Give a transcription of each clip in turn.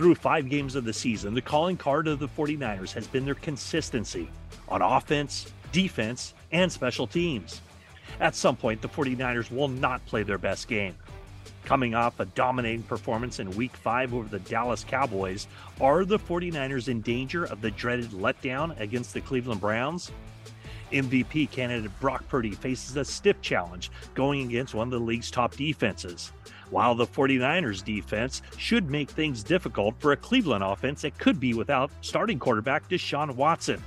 Through five games of the season, the calling card of the 49ers has been their consistency on offense, defense, and special teams. At some point, the 49ers will not play their best game. Coming off a dominating performance in week five over the Dallas Cowboys, are the 49ers in danger of the dreaded letdown against the Cleveland Browns? MVP candidate Brock Purdy faces a stiff challenge going against one of the league's top defenses. While the 49ers defense should make things difficult for a Cleveland offense that could be without starting quarterback Deshaun Watson.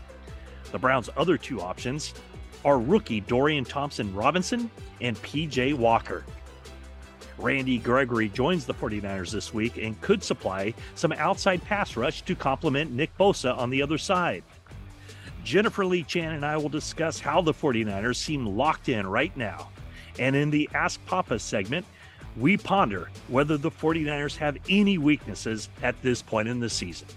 The Browns' other two options are rookie Dorian Thompson Robinson and PJ Walker. Randy Gregory joins the 49ers this week and could supply some outside pass rush to complement Nick Bosa on the other side. Jennifer Lee Chan and I will discuss how the 49ers seem locked in right now. And in the Ask Papa segment, we ponder whether the 49ers have any weaknesses at this point in the season.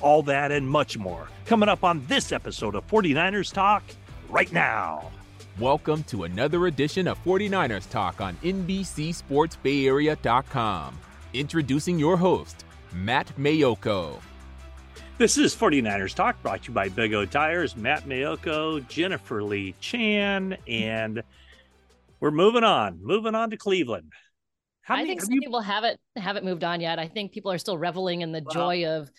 All that and much more coming up on this episode of 49ers Talk right now. Welcome to another edition of 49ers Talk on NBCSportsBayArea.com. Introducing your host, Matt Maiocco. This is 49ers Talk brought to you by Big O Tires, Matt Maiocco, Jennifer Lee Chan, and we're moving on, moving on to Cleveland. How I many, think some you... people haven't haven't moved on yet. I think people are still reveling in the well, joy of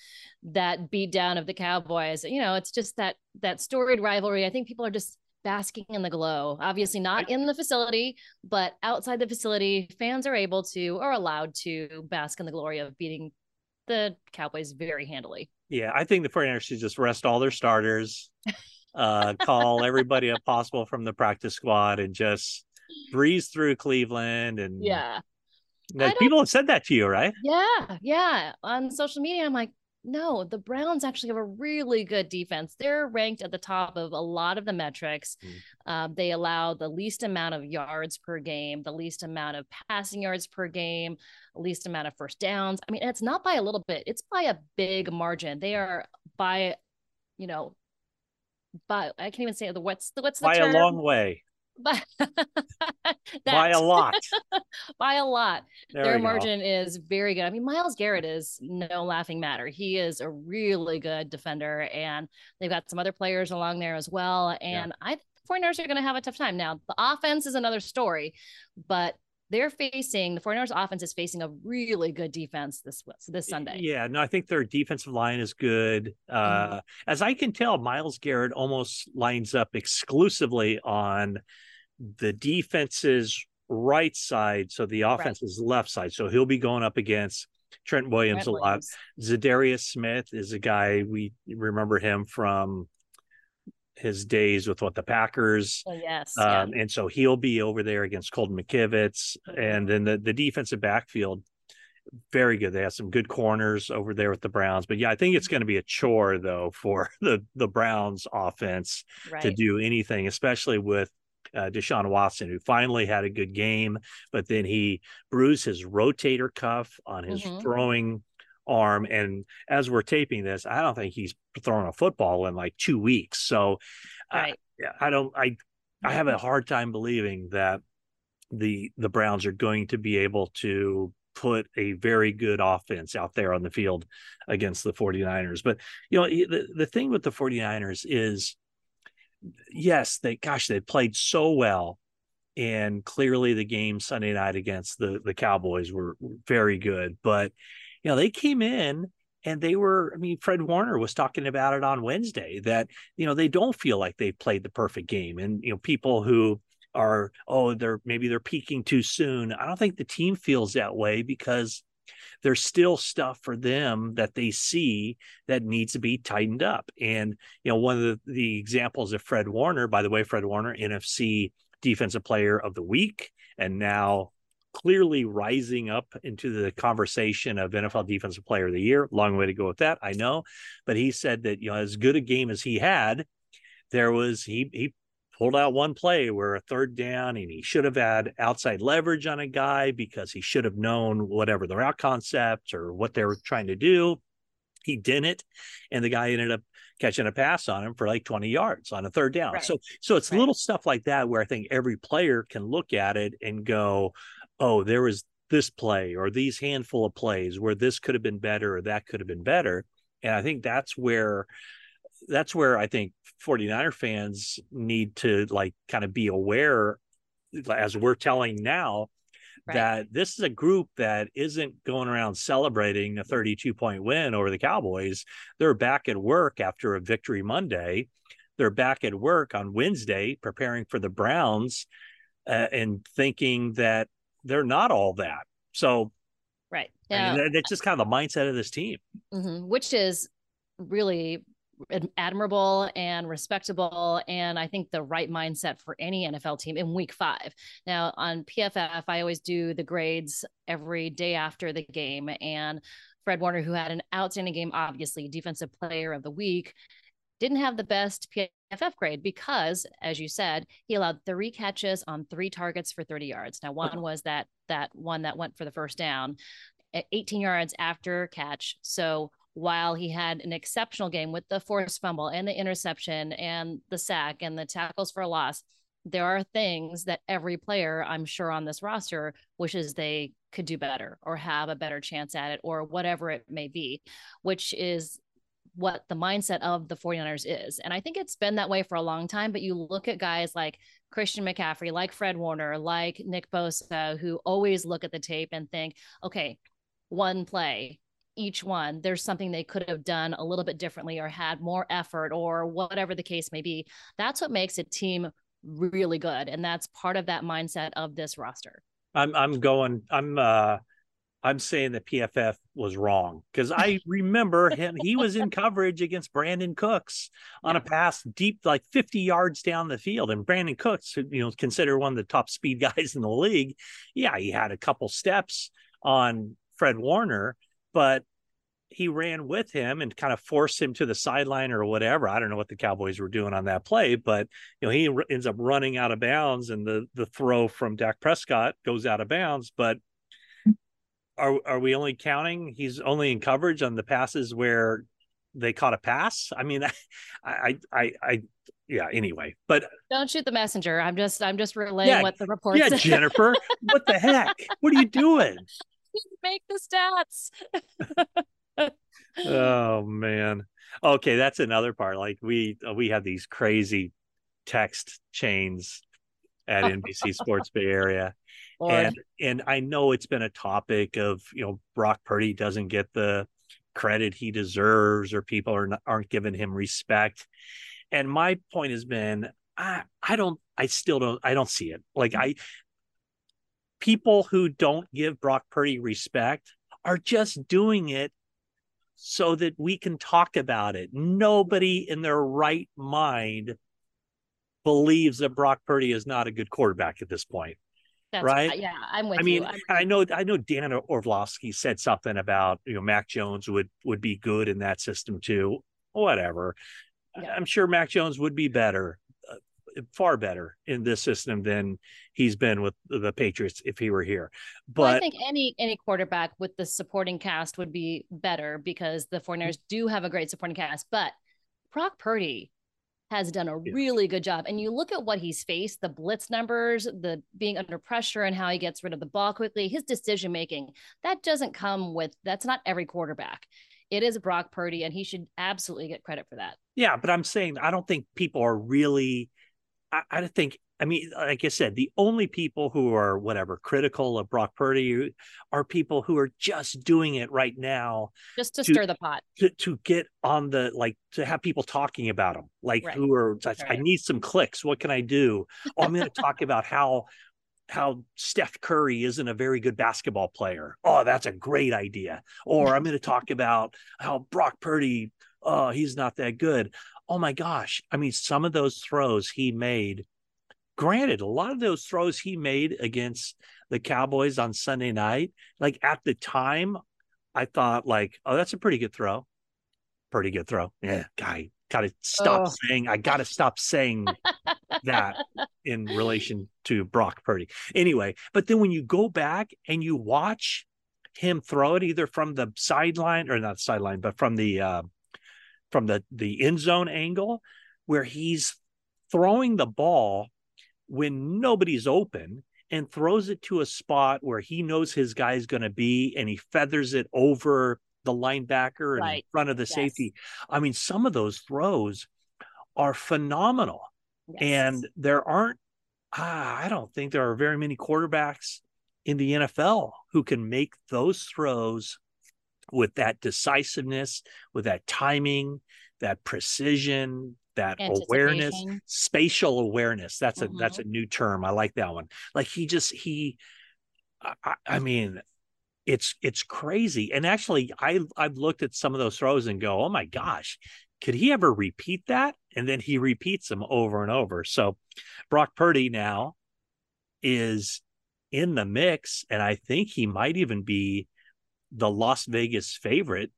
that beatdown of the Cowboys. You know, it's just that that storied rivalry. I think people are just basking in the glow. Obviously, not in the facility, but outside the facility, fans are able to or allowed to bask in the glory of beating the Cowboys very handily. Yeah, I think the 49ers should just rest all their starters, uh, call everybody up possible from the practice squad, and just breeze through Cleveland. And yeah, people have said that to you, right? Yeah, yeah. On social media, I'm like, no, the Browns actually have a really good defense. They're ranked at the top of a lot of the metrics. Mm. Um, they allow the least amount of yards per game, the least amount of passing yards per game, least amount of first downs. I mean, it's not by a little bit, it's by a big margin. They are by, you know, by I can't even say the what's the what's the by term? a long way by by a lot by a lot there their margin go. is very good i mean Myles garrett is no laughing matter he is a really good defender and they've got some other players along there as well and yeah. i think the 49ers are going to have a tough time now the offense is another story but they're facing the 49ers offense is facing a really good defense this this Sunday. Yeah, no, I think their defensive line is good. Uh, mm-hmm. As I can tell, Myles Garrett almost lines up exclusively on the defense's right side, so the offense's right. left side. So he'll be going up against Trent Williams Trent a lot. Williams. Za'Darius Smith is a guy we remember him from his days with what the Packers. Oh, yes. Um, yeah. And so he'll be over there against Colton McKivitz. And then the, the defensive backfield, very good. They have some good corners over there with the Browns. But yeah, I think it's going to be a chore though for the the Browns offense right. to do anything, especially with uh, Deshaun Watson, who finally had a good game, but then he bruised his rotator cuff on his mm-hmm. throwing arm. And as we're taping this, I don't think he's thrown a football in like two weeks. So right. I, I don't, I, I have a hard time believing that the the Browns are going to be able to put a very good offense out there on the field against the 49ers. But you know, the, the thing with the 49ers is yes, they gosh, they played so well. And clearly the game Sunday night against the the Cowboys were, were very good. But you know, they came in and they were i mean fred warner was talking about it on wednesday that you know they don't feel like they've played the perfect game and you know people who are oh they're maybe they're peaking too soon i don't think the team feels that way because there's still stuff for them that they see that needs to be tightened up and you know one of the, the examples of fred warner by the way fred warner nfc defensive player of the week and now clearly rising up into the conversation of NFL Defensive Player of the Year. Long way to go with that, I know, but he said that you know as good a game as he had, there was he he pulled out one play where a third down and he should have had outside leverage on a guy because he should have known whatever the route concept or what they were trying to do. He didn't, and the guy ended up catching a pass on him for like 20 yards on a third down. Right. So so it's right. little stuff like that where I think every player can look at it and go, "Oh, there was this play or these handful of plays where this could have been better or that could have been better." And I think that's where that's where I think 49er fans need to like kind of be aware as we're telling now right. that this is a group that isn't going around celebrating a 32 point win over the Cowboys. They're back at work after a victory Monday. They're back at work on Wednesday preparing for the Browns uh, and thinking that they're not all that. So, right. Yeah. I mean, that's just kind of the mindset of this team, mm-hmm. which is really admirable and respectable and i think the right mindset for any nfl team in week five now on pff i always do the grades every day after the game and fred warner who had an outstanding game obviously defensive player of the week didn't have the best PFF grade because, as you said, he allowed three catches on three targets for 30 yards. Now, one was that that one that went for the first down, 18 yards after catch. So while he had an exceptional game with the forced fumble and the interception and the sack and the tackles for a loss, there are things that every player, I'm sure, on this roster wishes they could do better or have a better chance at it or whatever it may be, which is what the mindset of the 49ers is. And I think it's been that way for a long time. But you look at guys like Christian McCaffrey, like Fred Warner, like Nick Bosa, who always look at the tape and think, okay, one play, each one there's something they could have done a little bit differently or had more effort or whatever the case may be that's what makes a team really good and that's part of that mindset of this roster i'm i'm going i'm uh i'm saying that pff was wrong because i remember him he was in coverage against brandin cooks on yeah. a pass deep like 50 yards down the field and brandin cooks you know considered one of the top speed guys in the league yeah he had a couple steps on fred warner but he ran with him and kind of forced him to the sideline or whatever. I don't know what the Cowboys were doing on that play, but you know he r- ends up running out of bounds, and the the throw from Dak Prescott goes out of bounds. But are are we only counting? He's only in coverage on the passes where they caught a pass. I mean, I, I, I, I yeah. Anyway, but don't shoot the messenger. I'm just, I'm just relaying yeah, what the report. Yeah, Jennifer, what the heck? What are you doing? make the stats. oh man. Okay, that's another part. Like we uh, we have these crazy text chains at NBC Sports Bay Area. Lord. And and I know it's been a topic of, you know, Brock Purdy doesn't get the credit he deserves or people are not, aren't giving him respect. And my point has been I I don't I still don't I don't see it. Like I people who don't give Brock Purdy respect are just doing it so that we can talk about it. Nobody in their right mind believes that Brock Purdy is not a good quarterback at this point. That's right? right? Yeah, I'm with I mean, you. I know I know Dan Orlovsky said something about, you know, Mac Jones would would be good in that system too. Whatever. Yeah. I'm sure Mac Jones would be better far better in this system than he's been with the Patriots if he were here. But well, I think any any quarterback with the supporting cast would be better because the 49ers do have a great supporting cast. But Brock Purdy has done a really good job. And you look at what he's faced, the blitz numbers, the being under pressure and how he gets rid of the ball quickly, his decision making, that doesn't come with that's not every quarterback. It is Brock Purdy, and he should absolutely get credit for that. Yeah, but I'm saying I don't think people are really I, I think I mean, like I said, the only people who are whatever critical of Brock Purdy are people who are just doing it right now, just to, to stir the pot, to, to get on the like to have people talking about them, like right. who are right. I need some clicks. What can I do? Oh, I'm going to talk about how how Steph Curry isn't a very good basketball player. Oh, that's a great idea. Or I'm going to talk about how Brock Purdy, oh, he's not that good oh my gosh. I mean, some of those throws he made, granted, a lot of those throws he made against the Cowboys on Sunday night, like at the time, I thought like, oh, that's a pretty good throw. Pretty good throw. Yeah, guy, gotta stop Oh. saying I gotta stop saying that in relation to Brock Purdy. Anyway, but then when you go back and you watch him throw it either from the sideline or not sideline, but from the uh, from the the end zone angle, where he's throwing the ball when nobody's open and throws it to a spot where he knows his guy's going to be and he feathers it over the linebacker and in front of the Yes. safety. I mean, some of those throws are phenomenal. Yes. And there aren't, ah, I don't think there are very many quarterbacks in the NFL who can make those throws with that decisiveness, with that timing, that precision, that awareness, spatial awareness. That's a that's mm-hmm. a new term. I like that one. Like he just he, I, I- I mean, it's it's crazy. And actually, I I've looked at some of those throws and go, oh my gosh, could he ever repeat that? And then he repeats them over and over. So Brock Purdy now is in the mix, and I think he might even be the Las Vegas favorite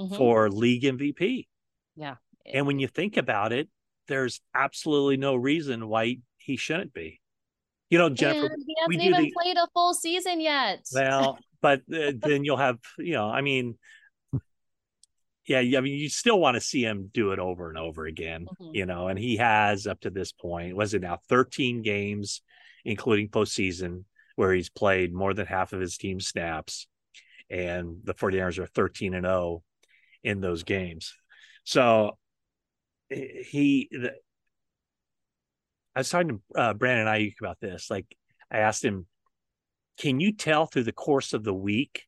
Mhm. for league MVP. Yeah. And when you think about it, there's absolutely no reason why he shouldn't be. You know, Jennifer, And he we hasn't even the- played a full season yet. well, but uh, then you'll have, you know, I mean, yeah, I mean, you still want to see him do it over and over again, Mhm. you know, and he has up to this point, was it now 13 games, including postseason, where he's played more than half of his team snaps. And the 49ers are 13 and 0 in those games. So he, the, I was talking to uh, Brandon Aiyuk about this. Like, I asked him, can you tell through the course of the week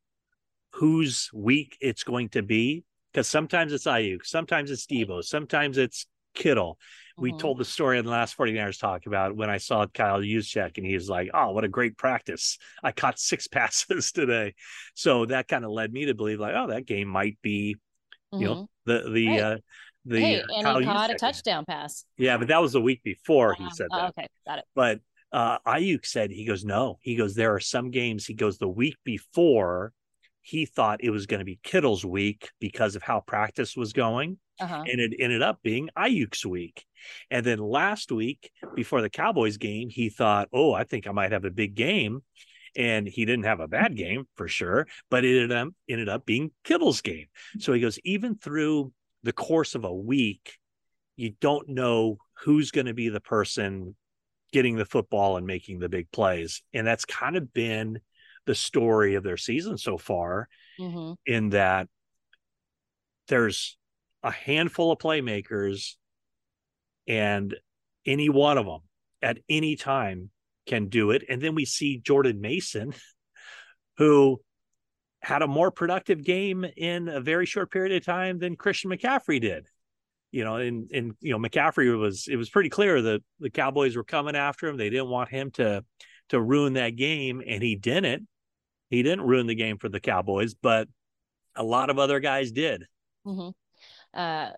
whose week it's going to be? Because sometimes it's Aiyuk, sometimes it's Deebo, sometimes it's Kittle. We Mhm. told the story in the last 49ers talk about when I saw Kyle Juszczyk and he was like, oh, what a great practice. I caught six passes today. So that kind of led me to believe like, oh, that game might be, you know, Mhm. the, the, Right. uh, the hey, uh, and Kyle he caught a Juszczyk. touchdown pass. Yeah, but that was the week before he Uh, said oh, that. okay, got it. But uh Aiyuk said he goes, no. He goes, there are some games. He goes, the week before, he thought it was going to be Kittle's week because of how practice was going, Uh-huh. and it ended up being Aiyuk's week. And then last week, before the Cowboys game, he thought, oh, I think I might have a big game. And he didn't have a bad game for sure, but it ended up, ended up being Kittle's game. So he goes, even through the course of a week, you don't know who's going to be the person getting the football and making the big plays. And that's kind of been the story of their season so far, hmm in that there's a handful of playmakers, and any one of them at any time can do it. And then we see Jordan Mason, who had a more productive game in a very short period of time than Christian McCaffrey did. You know, and and you know, McCaffrey was it was pretty clear that the Cowboys were coming after him. They didn't want him to to ruin that game, and he didn't. He didn't ruin the game for the Cowboys, but a lot of other guys did. hmm Uh,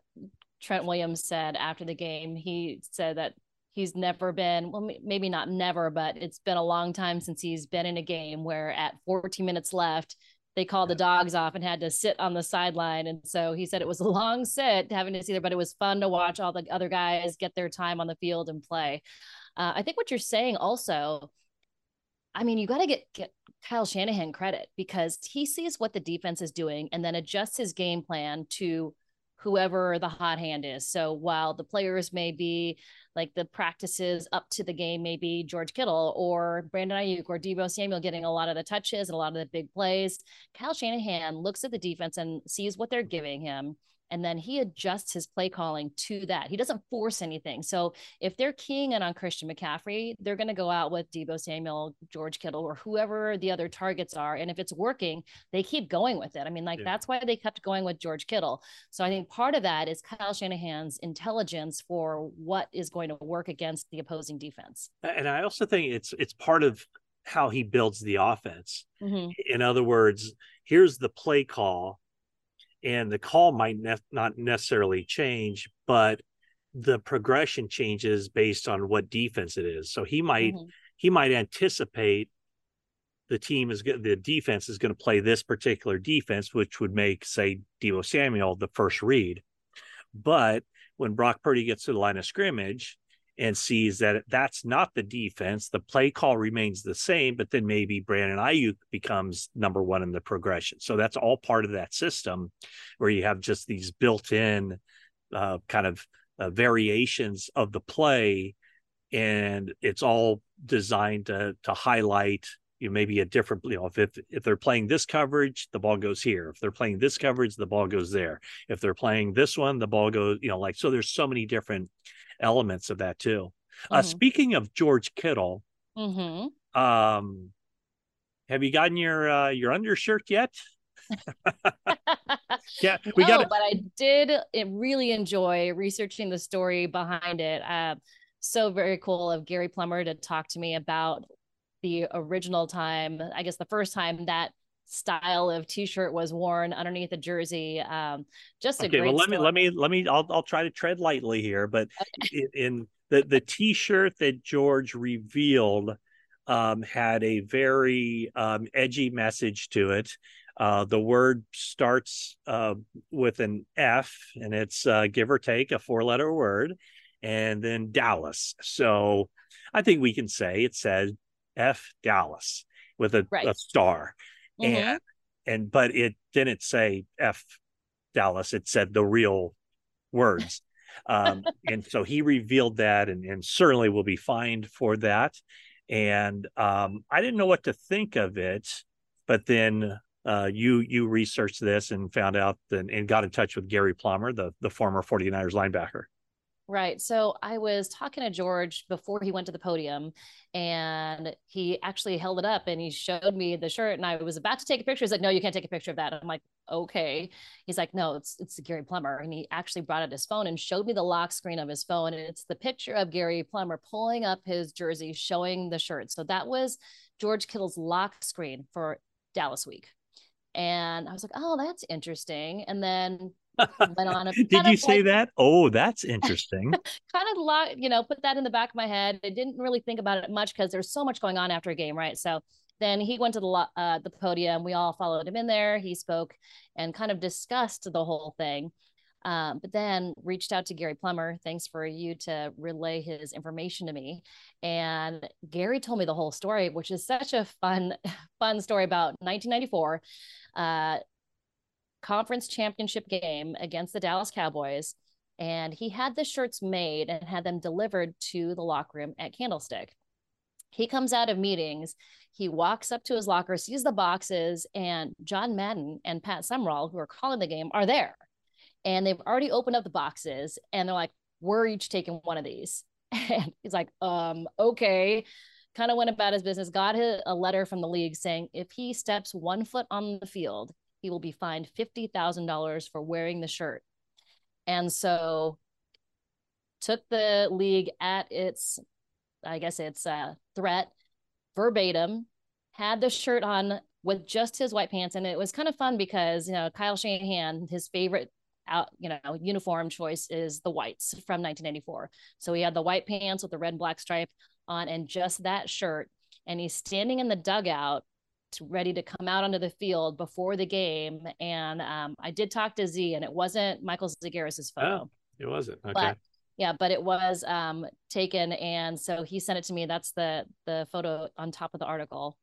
Trent Williams said after the game, he said that he's never been, well, maybe not never, but it's been a long time since he's been in a game where at 14 minutes left, they called the dogs off and had to sit on the sideline. And so he said it was a long sit having to see there, but it was fun to watch all the other guys get their time on the field and play. Uh, I think what you're saying also, I mean, you got to get, get Kyle Shanahan credit because he sees what the defense is doing and then adjusts his game plan to whoever the hot hand is. So while the players may be like the practices up to the game, maybe George Kittle or Brandon Aiyuk or Deebo Samuel getting a lot of the touches and a lot of the big plays, Kyle Shanahan looks at the defense and sees what they're giving him. And then he adjusts his play calling to that. He doesn't force anything. So if they're keying in on Christian McCaffrey, they're going to go out with Deebo Samuel, George Kittle, or whoever the other targets are. And if it's working, they keep going with it. I mean, like Yeah. that's why they kept going with George Kittle. So I think part of that is Kyle Shanahan's intelligence for what is going to work against the opposing defense. And I also think it's it's part of how he builds the offense. Mhm. In other words, here's the play call, and the call might ne- not necessarily change, but the progression changes based on what defense it is. So he might Mhm. he might anticipate the team is the defense is going to play this particular defense, which would make, say, Deebo Samuel the first read. But when Brock Purdy gets to the line of scrimmage and sees that that's not the defense, the play call remains the same, but then maybe Brandon Aiyuk becomes number one in the progression. So that's all part of that system where you have just these built in uh, kind of uh, variations of the play. And it's all designed to, to highlight you know, maybe a different, you know, if, if if they're playing this coverage, the ball goes here. If they're playing this coverage, the ball goes there. If they're playing this one, the ball goes, you know, like so. There's so many different elements of that too. Uh, mm-hmm. Uh, speaking of George Kittle, mm-hmm. um, have you gotten your uh, your undershirt yet? yeah, we no, got. But I did really enjoy researching the story behind it. Uh, so very cool of Gary Plummer to talk to me about the original time, I guess the first time that style of t-shirt was worn underneath the jersey. Um, just a okay, great. Well, let story. me let me let me. I'll I'll try to tread lightly here, but okay. in the the t-shirt that George revealed um, had a very um, edgy message to it. Uh, the word starts uh, with an F, and it's uh, give or take a four-letter word, and then Dallas. So I think we can say it said F Dallas with a, right. a star. Mm-hmm. And and but it didn't say F Dallas, it said the real words. um, and so he revealed that and, and certainly will be fined for that. And um, I didn't know what to think of it, but then uh, you you researched this and found out that, and got in touch with Gary Plummer, the the former 49ers linebacker. Right. So I was talking to George before he went to the podium and he actually held it up and he showed me the shirt and I was about to take a picture. He's like, no, you can't take a picture of that. I'm like, okay. He's like, no, it's, it's Gary Plummer. And he actually brought out his phone and showed me the lock screen of his phone. And it's the picture of Gary Plummer pulling up his jersey, showing the shirt. So that was George Kittle's lock screen for Dallas week. And I was like, oh, that's interesting. And then went on. A, Did you say like, that? Oh, that's interesting. kind of lot, you know, put that in the back of my head. I didn't really think about it much because there's so much going on after a game, right? So then he went to the uh, the podium. We all followed him in there. He spoke and kind of discussed the whole thing. Um, but then reached out to Gary Plummer. Thanks for you to relay his information to me. And Gary told me the whole story, which is such a fun, fun story about 1994. Uh, conference championship game against the Dallas Cowboys. And he had the shirts made and had them delivered to the locker room at Candlestick. He comes out of meetings. He walks up to his locker, sees the boxes, and John Madden and Pat Summerall, who are calling the game, are there. And they've already opened up the boxes and they're like, We're each taking one of these. And he's like, um, okay. Kind of went about his business, got a letter from the league saying if he steps one foot on the field, he will be fined $50,000 for wearing the shirt. And so took the league at its, I guess it's a threat verbatim, had the shirt on with just his white pants. And it was kind of fun because, you know, Kyle Shanahan, his favorite out, you know, uniform choice is the whites from 1994. So he had the white pants with the red and black stripe on and just that shirt. And he's standing in the dugout ready to come out onto the field before the game. And um, I did talk to Z, and it wasn't Michael Zagaris's photo. Oh, it wasn't. Okay. But, yeah, but it was um, taken, and so he sent it to me. That's the the photo on top of the article,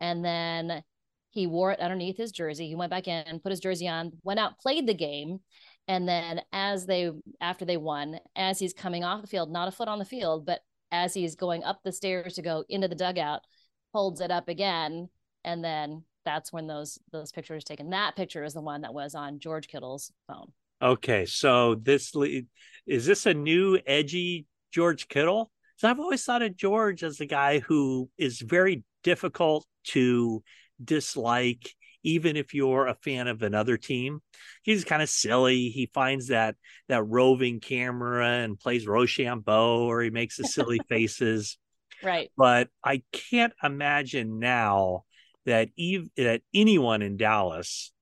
and then he wore it underneath his jersey. He went back in, put his jersey on, went out, played the game, and then as they after they won, as he's coming off the field, not a foot on the field, but as he's going up the stairs to go into the dugout, holds it up again and then that's when those those pictures taken. That picture is the one that was on George Kittle's phone. Okay, so this is this a new edgy George Kittle? So I've always thought of George as a guy who is very difficult to dislike, even if you're a fan of another team. He's kind of silly. He finds that that roving camera and plays Rochambeau, or he makes the silly faces. Right. But I can't imagine now that ev- that anyone in Dallas,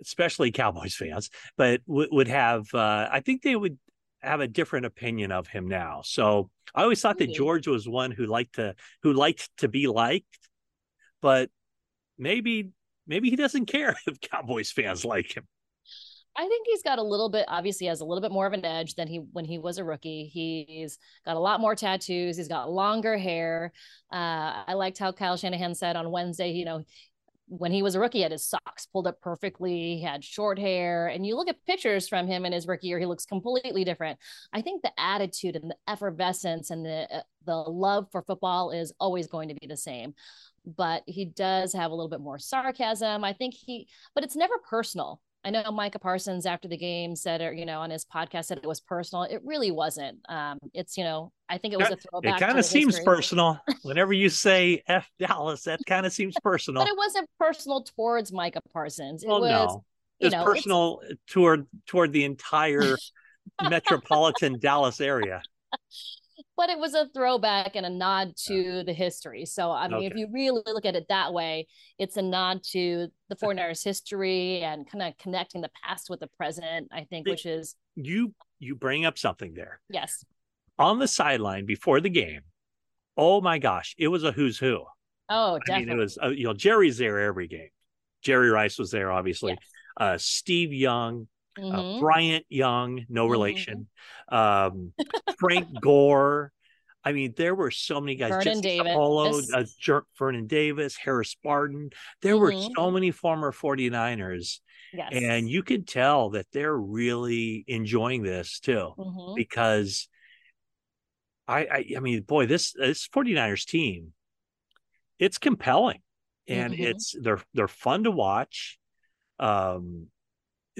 especially Cowboys fans, but w- would have. Uh, I think they would have a different opinion of him now. So I always thought that George was one who liked to who liked to be liked, but maybe maybe he doesn't care if Cowboys fans like him. I think he's got a little bit, obviously, has a little bit more of an edge than he when he was a rookie. He's got a lot more tattoos. He's got longer hair. Uh, I liked how Kyle Shanahan said on Wednesday, you know, when he was a rookie, he had his socks pulled up perfectly. He had short hair, and you look at pictures from him in his rookie year, he looks completely different. I think the attitude and the effervescence and the uh, the love for football is always going to be the same, but he does have a little bit more sarcasm. I think he, but it's never personal. I know Micah Parsons after the game said, or you know, on his podcast said it was personal. It really wasn't. Um, it's you know, I think it was a throwback. It kind of seems history. personal whenever you say "f Dallas." That kind of seems personal. but it wasn't personal towards Micah Parsons. It well, was, no, it's know, personal it's... toward toward the entire metropolitan Dallas area but it was a throwback and a nod to the history. So, I mean, okay. if you really look at it that way, it's a nod to the 49ers history and kind of connecting the past with the present, I think, which is you you bring up something there. Yes. On the sideline before the game, oh my gosh, it was a who's who. Oh, definitely. I mean, it was uh, you know Jerry's there every game. Jerry Rice was there, obviously. Yes. Uh, Steve Young, mm-hmm. uh, Bryant Young, no mm-hmm. relation, um, Frank Gore. I mean, there were so many guys. Vernon Davis. Apollo, uh, Jer- Vernon Davis, Harris Barton. There mm-hmm. were so many former 49ers. Yes. And you could tell that they're really enjoying this too, mm-hmm. because I, I, I mean, boy, this this 49ers team, it's compelling, and mm-hmm. it's they're they're fun to watch. Um,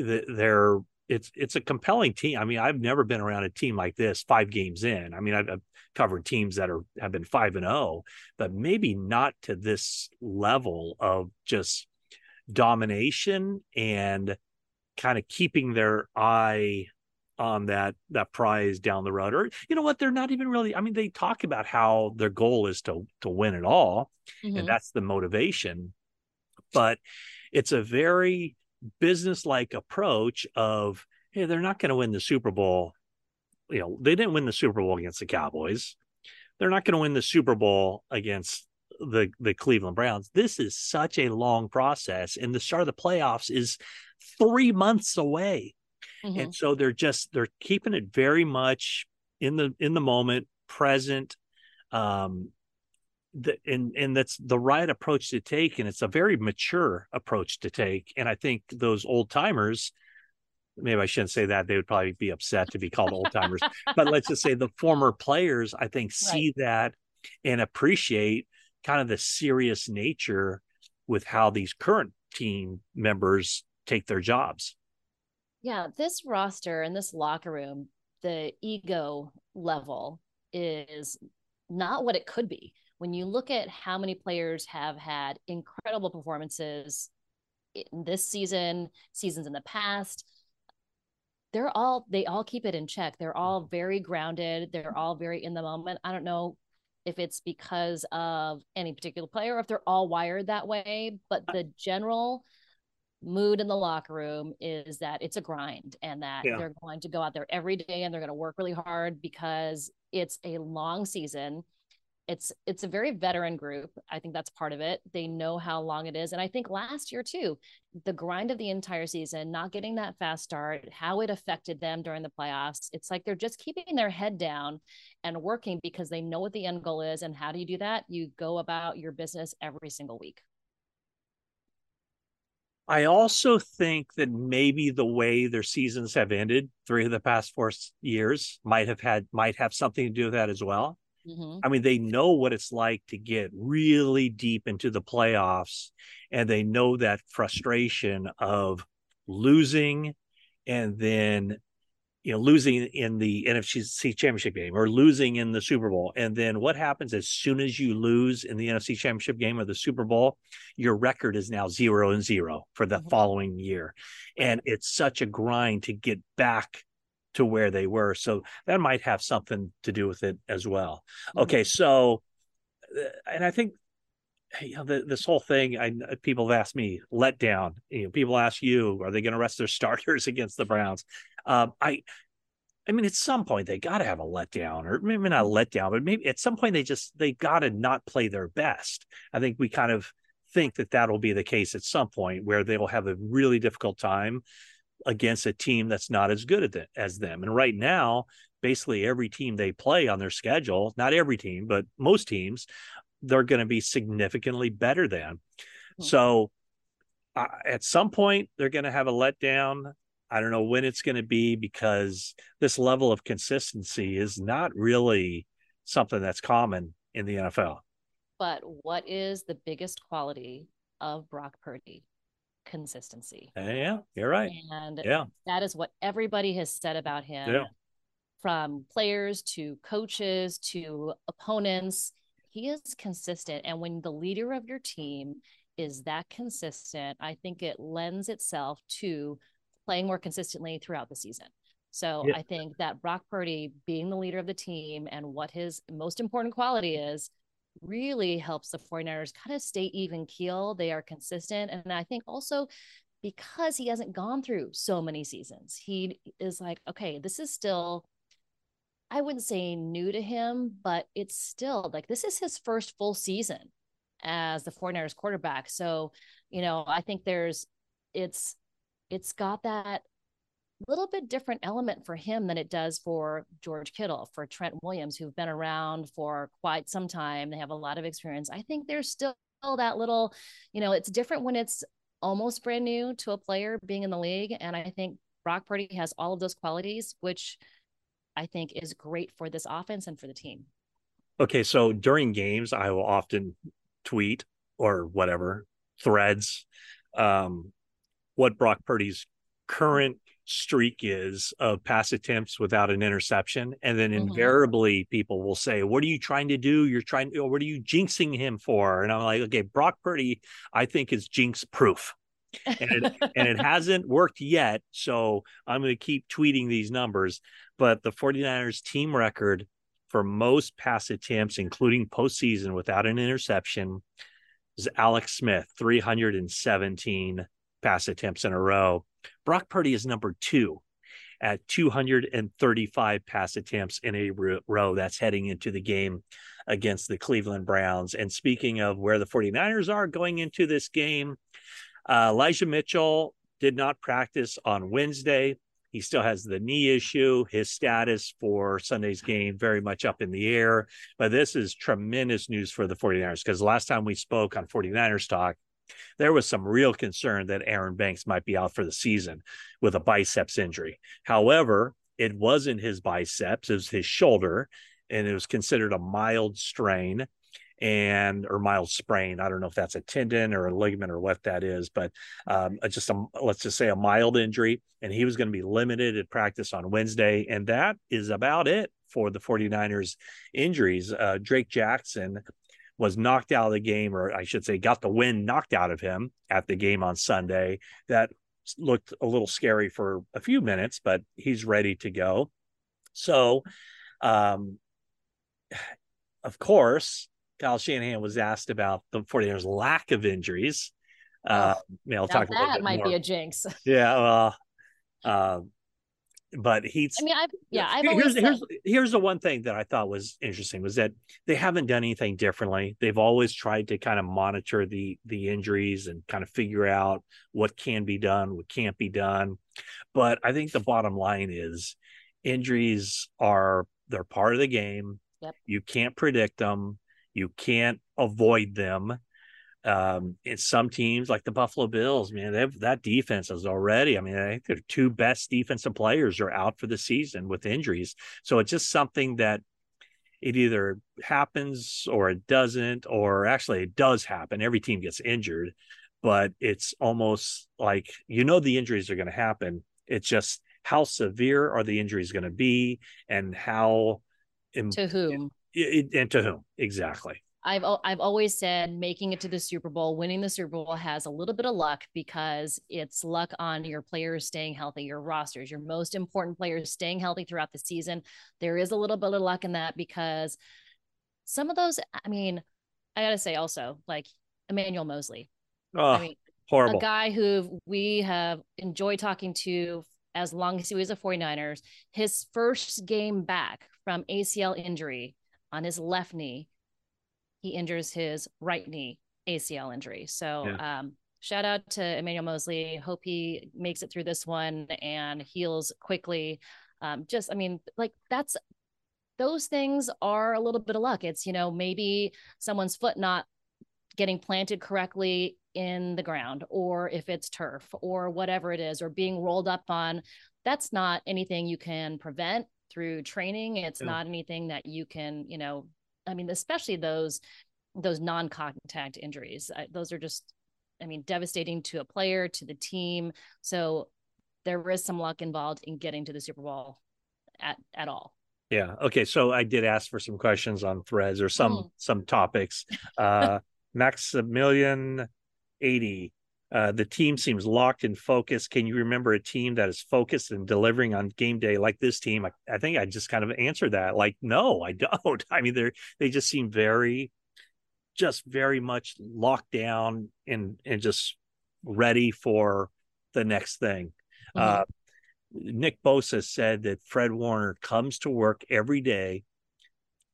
they're it's it's a compelling team. I mean, I've never been around a team like this five games in. I mean, I've, I've covered teams that are have been five and zero, oh, but maybe not to this level of just domination and kind of keeping their eye on that that prize down the road. Or you know what? They're not even really. I mean, they talk about how their goal is to to win it all, mm-hmm. and that's the motivation. But it's a very business-like approach of hey they're not going to win the super bowl you know they didn't win the super bowl against the cowboys. They're not going to win the super bowl against the the cleveland browns. This is such a long process and the start of the playoffs is three months away. Mm-hmm. and so they're just they're keeping it very much in the in the moment present um the, and and that's the right approach to take and it's a very mature approach to take and i think those old timers maybe i shouldn't say that they would probably be upset to be called old timers but let's just say the former players i think see right. that and appreciate kind of the serious nature with how these current team members take their jobs yeah this roster and this locker room the ego level is not what it could be when you look at how many players have had incredible performances in this season, seasons in the past, they're all they all keep it in check. They're all very grounded. They're all very in the moment. I don't know if it's because of any particular player or if they're all wired that way, but uh the general mood in the locker room is that it's a grind and that yeah. they're going to go out there every day and they're going to work really hard because it's a long season it's it's a very veteran group. I think that's part of it. They know how long it is. And i think last year too the grind of the entire season not getting that fast start how it affected them during the playoffs. It's like they're just keeping their head down and working because they know what the end goal is. And how do you do that? You go about your business every single week. I also think that maybe the way their seasons have ended, three of the past four years, might have had might have something to do with that as well. Mm-hmm. I mean, they know what it's like to get really deep into the playoffs, and they know that frustration of losing and then you know losing in the NFC championship game or losing in the Super Bowl and then what happens as soon as you lose in the NFC championship game or the Super Bowl your record is now 0 and 0 for the mm-hmm. following year and it's such a grind to get back to where they were. So that might have something to do with it as well. Mm-hmm. Okay, so uh, and I think you know the, this whole thing. I people have asked me let down. You know, people ask you, are they going to rest their starters against the Browns? Um, I. I mean, at some point they got to have a letdown, or maybe not a letdown, but maybe at some point they just they got to not play their best. I think we kind of think that that'll be the case at some point where they will have a really difficult time against a team that's not as good the, as them. And right now, basically every team they play on their schedule, not every team, but most teams, they're going to be significantly better than. Mm-hmm. So uh, at some point, they're going to have a letdown. I don't know when it's going to be because this level of consistency is not really something that's common in the NFL. But what is the biggest quality of Brock Purdy? Consistency. Uh, yeah, you're right. And yeah, that is what everybody has said about him. Yeah. From players to coaches to opponents, he is consistent. And when the leader of your team is that consistent, I think it lends itself to playing more consistently throughout the season. So yeah. I think that Brock Purdy being the leader of the team and what his most important quality is really helps the 49ers kind of stay even keel. They are consistent. And I think also because he hasn't gone through so many seasons, he is like, okay, this is still, I wouldn't say new to him, but it's still like this is his first full season as the 49ers quarterback. So, you know, I think there's, it's, it's got that little bit different element for him than it does for George Kittle, for Trent Williams, who've been around for quite some time. They have a lot of experience. I think there's still that little, you know, it's different when it's almost brand new to a player being in the league. And I think Brock Purdy has all of those qualities, which I think is great for this offense and for the team. Okay. So during games, I will often tweet or whatever threads um, what Brock Purdy's current streak is of pass attempts without an interception. And then mm-hmm. invariably people will say, What are you trying to do? You're trying to, what are you jinxing him for? And I'm like, okay, Brock Purdy, I think is jinx proof. and it, and it hasn't worked yet. So I'm going to keep tweeting these numbers. But the 49ers team record for most pass attempts, including postseason without an interception, is Alex Smith, 317 pass attempts in a row. Brock Purdy is number two at 235 pass attempts in a row. That's heading into the game against the Cleveland Browns. And speaking of where the 49ers are going into this game, uh, Elijah Mitchell did not practice on Wednesday. He still has the knee issue. His status for Sunday's game very much up in the air. But this is tremendous news for the 49ers because last time we spoke on 49ers talk, there was some real concern that Aaron Banks might be out for the season with a biceps injury. However, it wasn't his biceps, it was his shoulder, and it was considered a mild strain and or mild sprain. I don't know if that's a tendon or a ligament or what that is, but um, just a, let's just say a mild injury. And he was going to be limited at practice on Wednesday. And that is about it for the 49ers injuries. Uh, Drake Jackson was knocked out of the game, or I should say, got the win knocked out of him at the game on Sunday. That looked a little scary for a few minutes, but he's ready to go. So, um, of course, Kyle Shanahan was asked about the 49ers' lack of injuries. Uh, you know, talk about that might more. be a jinx. Yeah, well, uh, but he's i mean i've yeah i've here's, said... here's here's the one thing that i thought was interesting was that they haven't done anything differently. They've always tried to kind of monitor the the injuries and kind of figure out what can be done what can't be done. But i think the bottom line is injuries are they're part of the game. Yep. you can't predict them. You can't avoid them um, in some teams like the Buffalo Bills, man, they have, that defense is already. I mean, I think their two best defensive players are out for the season with injuries. So it's just something that it either happens or it doesn't, or actually it does happen. Every team gets injured, but it's almost like you know the injuries are going to happen. It's just how severe are the injuries going to be, and how to whom and to whom exactly. I've I've always said making it to the Super Bowl, winning the Super Bowl has a little bit of luck because it's luck on your players staying healthy, your rosters, your most important players staying healthy throughout the season. There is a little bit of luck in that because some of those, I mean, I gotta say also, like Emmanuel Moseley. Oh, I mean, horrible. A guy who we have enjoyed talking to as long as he was a 49ers. His first game back from ACL injury on his left knee he injures his right knee ACL injury. So Yeah. um, shout out to Emmanuel Moseley. Hope he makes it through this one and heals quickly. Um, just, I mean, like that's those things are a little bit of luck. It's, you know, maybe someone's foot not getting planted correctly in the ground, or if it's turf or whatever it is, or being rolled up on. That's not anything you can prevent through training. It's Yeah. not anything that you can, you know, I mean, especially those those non-contact injuries. I, those are just, I mean, devastating to a player, to the team. So there is some luck involved in getting to the Super Bowl at at all. Yeah. Okay. So I did ask for some questions on threads or some Mm. some topics. Uh Maximilian 80. Uh, the team seems locked and focused. Can you remember a team that is focused and delivering on game day like this team? I, I think I just kind of answered that. Like, no, I don't. I mean, they're they just seem very, just very much locked down and and just ready for the next thing. Mhm. Uh, Nick Bosa said that Fred Warner comes to work every day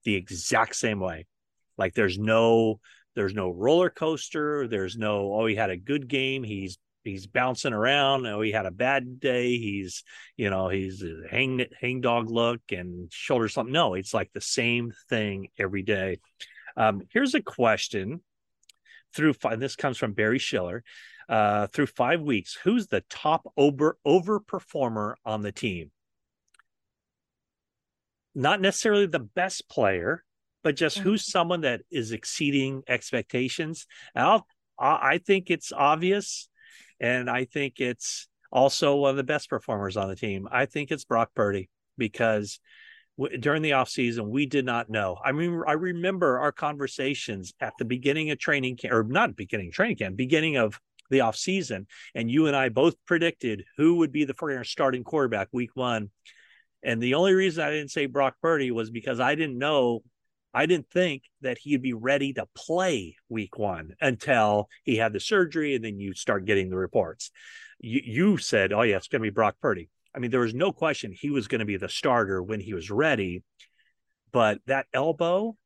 the exact same way. Like there's no there's no roller coaster, there's no oh he had a good game, he's he's bouncing around, oh he had a bad day, he's you know, he's hang hang dog look and shoulder something. No, it's like the same thing every day. Um, here's a question through five, this comes from Barry Schiller. Uh, through five weeks, who's the top over over performer on the team? Not necessarily the best player, but just mm-hmm. who's someone that is exceeding expectations. I'll, I I think it's obvious, and I think it's also one of the best performers on the team. I think it's Brock Purdy because w- during the offseason, we did not know. I mean, I remember our conversations at the beginning of training camp, or not beginning training camp, beginning of the offseason, and you and I both predicted who would be the first starting quarterback week one. And the only reason I didn't say Brock Purdy was because I didn't know, I didn't think that he'd be ready to play week one until he had the surgery, and then you start getting the reports. You, you said, "Oh yeah, it's going to be Brock Purdy." I mean, there was no question he was going to be the starter when he was ready. But that elbow,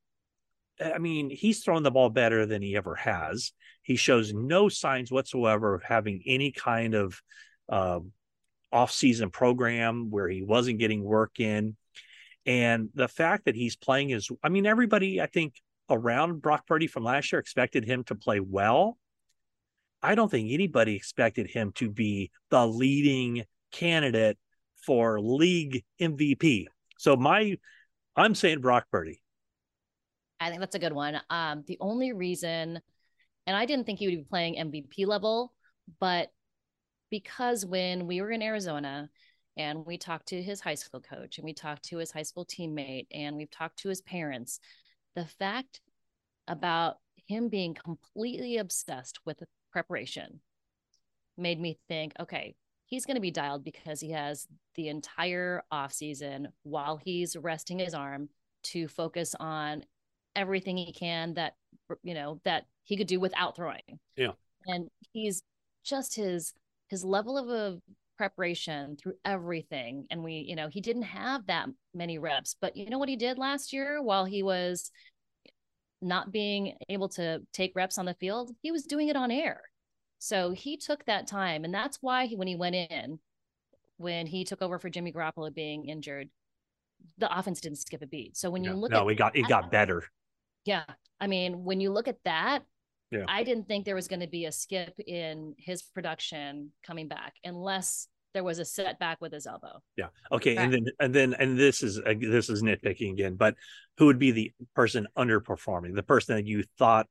I mean, he's thrown the ball better than he ever has. He shows no signs whatsoever of having any kind of um, off-season program where he wasn't getting work in. And the fact that he's playing is, I mean, everybody I think around Brock Purdy from last year expected him to play well. I don't think anybody expected him to be the leading candidate for league MVP. So my, I'm saying Brock Purdy. I think that's a good one. Um, the only reason, and I didn't think he would be playing MVP level, but because when we were in Arizona and we talked to his high school coach and we talked to his high school teammate and we've talked to his parents, the fact about him being completely obsessed with preparation made me think, okay, he's going to be dialed because he has the entire off season while he's resting his arm to focus on everything he can that you know that he could do without throwing. Yeah. And he's just his his level of a preparation through everything. And we you know he didn't have that many reps but you know what he did last year while he was not being able to take reps on the field? He was doing it on air. So he took that time and that's why he, when he went in when he took over for Jimmy Garoppolo being injured the offense didn't skip a beat. So when you no, look no, at it got it got better. yeah. I mean, when you look at that, Yeah. I didn't think there was going to be a skip in his production coming back unless there was a setback with his elbow. Yeah. Okay. And then and then and this is uh, this is nitpicking again, but who would be the person underperforming, the person that you thought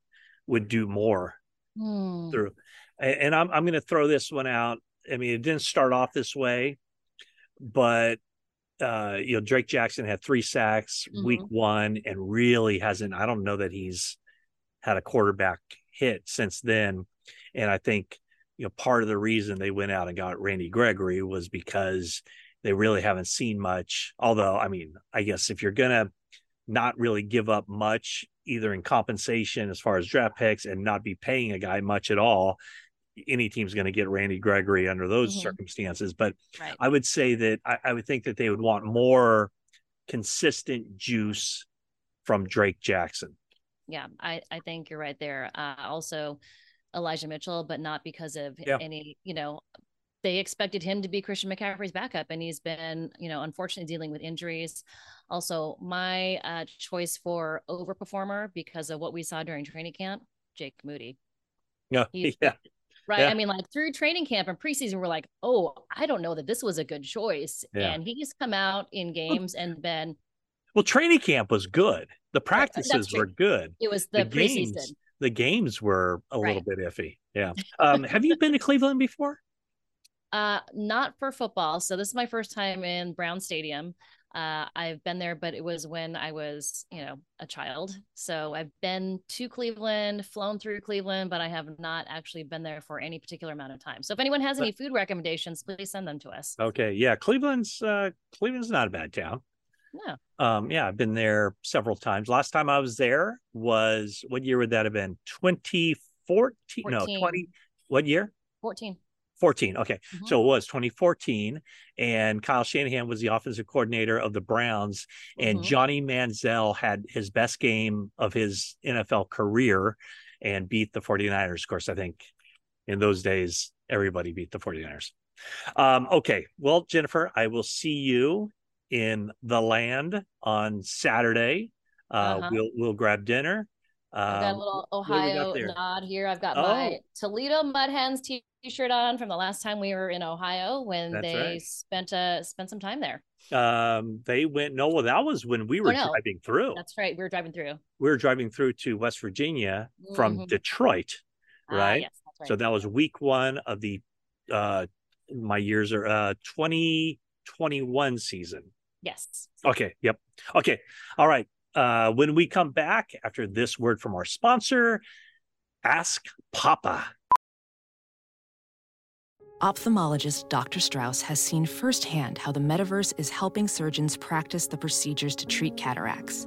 would do more Hmm. through? A- And I'm I'm going to throw this one out. I mean, it didn't start off this way, but uh, you know, Drake Jackson had three sacks week one, and really hasn't. I don't know that he's had a quarterback hit since then. And I think you know part of the reason they went out and got Randy Gregory was because they really haven't seen much. Although, I mean, I guess if you're gonna not really give up much either in compensation as far as draft picks and not be paying a guy much at all, any team's going to get Randy Gregory under those Mhm. circumstances. But Right. I would say that I, I would think that they would want more consistent juice from Drake Jackson. Yeah, I I think you're right there. Uh, also, Elijah Mitchell, but not because of Yeah. any, you know, they expected him to be Christian McCaffrey's backup, and he's been, you know, unfortunately dealing with injuries. Also, my uh, choice for overperformer because of what we saw during training camp, Jake Moody. Yeah, He's- yeah. Right. Yeah. I mean, like through training camp and preseason, we're like, oh, I don't know that this was a good choice. Yeah. And he's come out in games and been, Well, training camp was good. The practices were good. it was the, The preseason. games, the games were a little bit iffy. Yeah. Um, have you been to Cleveland before? Uh, not for football. So this is my first time in Brown Stadium. Uh, I've been there, but it was when I was, you know, a child. So I've been to Cleveland, flown through Cleveland, but I have not actually been there for any particular amount of time. So if anyone has any food recommendations, please send them to us. Okay. Yeah. Cleveland's uh Cleveland's not a bad town. No, Um, yeah, I've been there several times. Last time I was there was what year would that have been? 2014? No, 20. What year? 14. 14. Okay. Mhm. So it was 2014. And Kyle Shanahan was the offensive coordinator of the Browns. And Mhm. Johnny Manziel had his best game of his NFL career and beat the 49ers. Of course, I think in those days, everybody beat the 49ers. Um, okay. Well, Jennifer, I will see you in the land on Saturday. Uh, Uh-huh. We'll we'll grab dinner. I've got a Um, little Ohio nod here. I've got Oh. my Toledo Mud Hens t-shirt on from the last time we were in Ohio when That's they right. spent uh spent some time there. um, they went. No, well, that was when we were Oh, no. driving through. That's right. We were driving through. we were driving through to West Virginia from Mhm. Detroit, Ah, right? yes, that's right. So that was week one of the uh my years are uh 2021 season. Yes. Okay, yep. Okay. All right. Uh when we come back after this word from our sponsor, ask Papa. Ophthalmologist Dr. Strauss has seen firsthand how the metaverse is helping surgeons practice the procedures to treat cataracts.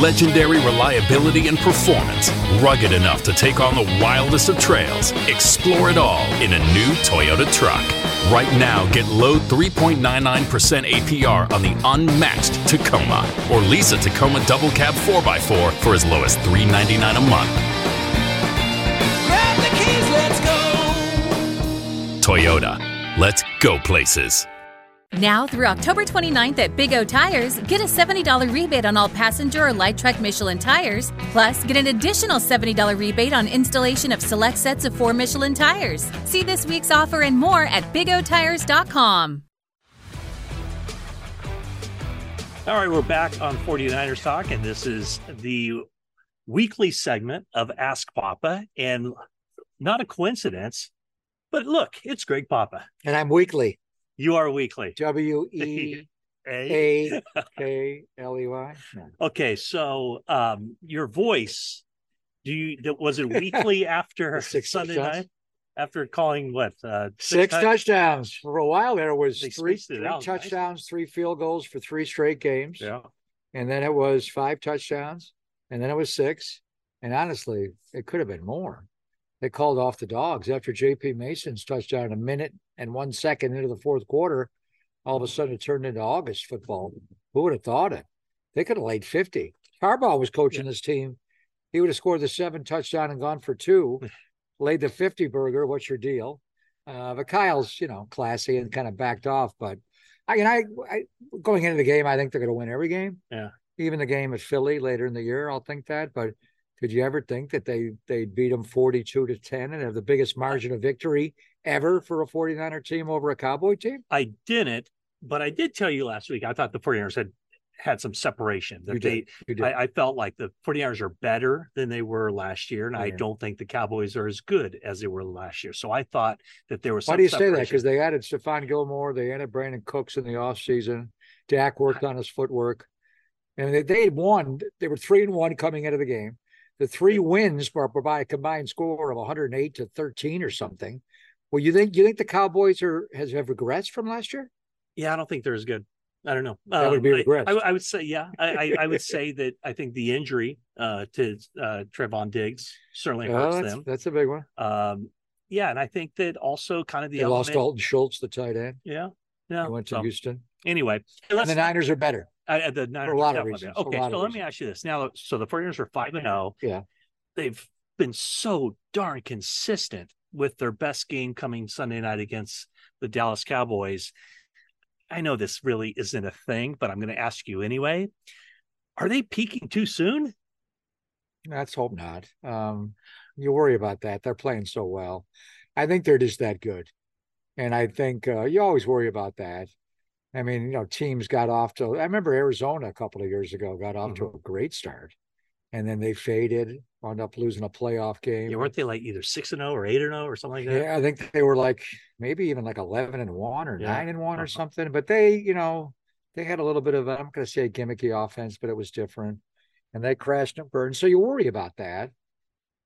Legendary reliability and performance, rugged enough to take on the wildest of trails. Explore it all in a new Toyota truck. Right now, get low 3.99% APR on the unmatched Tacoma or lease a Tacoma double cab 4x4 for as low as 399 a month. Grab the keys, let's go. Toyota, let's go places. Now through October 29th at Big O Tires, get a $70 rebate on all passenger or light truck Michelin tires. Plus, get an additional $70 rebate on installation of select sets of four Michelin tires. See this week's offer and more at bigotires.com. All right, we're back on 49ers Talk, and this is the weekly segment of Ask Papa. And not a coincidence, but look, it's Greg Papa. And I'm weekly. You are weekly. W E? A K L E Y. Okay, so um your voice, do you was it weekly after six Sunday touchdowns? night? After calling what uh Six touch- touchdowns. For a while there, was They three, three out, nice. touchdowns, three field goals for three straight games. Yeah. And then it was five touchdowns. And then it was six. And honestly, it could have been more. They called off the dogs after JP Mason's touchdown a minute and one second into the fourth quarter. All of a sudden, it turned into August football. Who would have thought it? They could have laid 50. Harbaugh was coaching this team. He would have scored the seven touchdown and gone for two, laid the 50 burger. What's your deal? Uh, but Kyle's, you know, classy and kind of backed off. But I, and I, I going into the game, I think they're going to win every game. Yeah. Even the game at Philly later in the year, I'll think that. But did you ever think that they they'd beat them 42 to 10 and have the biggest margin of victory ever for a 49er team over a Cowboy team? I didn't, but I did tell you last week I thought the 49ers had had some separation. That You they did. You did. I, I felt like the 49ers are better than they were last year, and I don't think the Cowboys are as good as they were last year. So I thought that there was Why do you say that? Because they added Stephon Gilmore, they added Brandin Cooks in the offseason. Dak worked on his footwork. And they, they had won. They were three and one coming into the game. The three wins were by a combined score of 108 to 13 or something. Well, you think you think the Cowboys are has have regrets from last year? Yeah, I don't think they're as good. I don't know. That would be Um, I- I, I would say, yeah, I, I, would say that I think the injury uh, to uh, Trevon Diggs certainly Oh, hurts that's, them. that's a big one. Um, yeah, and I think that also kind of the They lost element- Dalton Schultz, the tight end. Yeah, yeah. He went to so, Houston. anyway, And the Niners are better. Uh, the Niners a lot of reasons. Okay, so let me ask you this. Now, so the 49ers are 5 and 0. Yeah. They've been so darn consistent with their best game coming Sunday night against the Dallas Cowboys. I know this really isn't a thing, but I'm going to ask you anyway. Are they peaking too soon? Let's hope not. Um, you worry about that. They're playing so well. I think they're just that good. And I think uh, you always worry about that. I mean, you know, teams got off to, I remember Arizona a couple of years ago got off to a great start. And then they faded, wound up losing a playoff game. Yeah, weren't they like either 6 and 0 or 8 and 0 or something like that? Yeah, I think they were like maybe even like 11 and 1 or Yeah. 9 and one or Uh-huh. something. But they, you know, they had a little bit of, I'm going to say gimmicky offense, but it was different. And they crashed and burned. So you worry about that.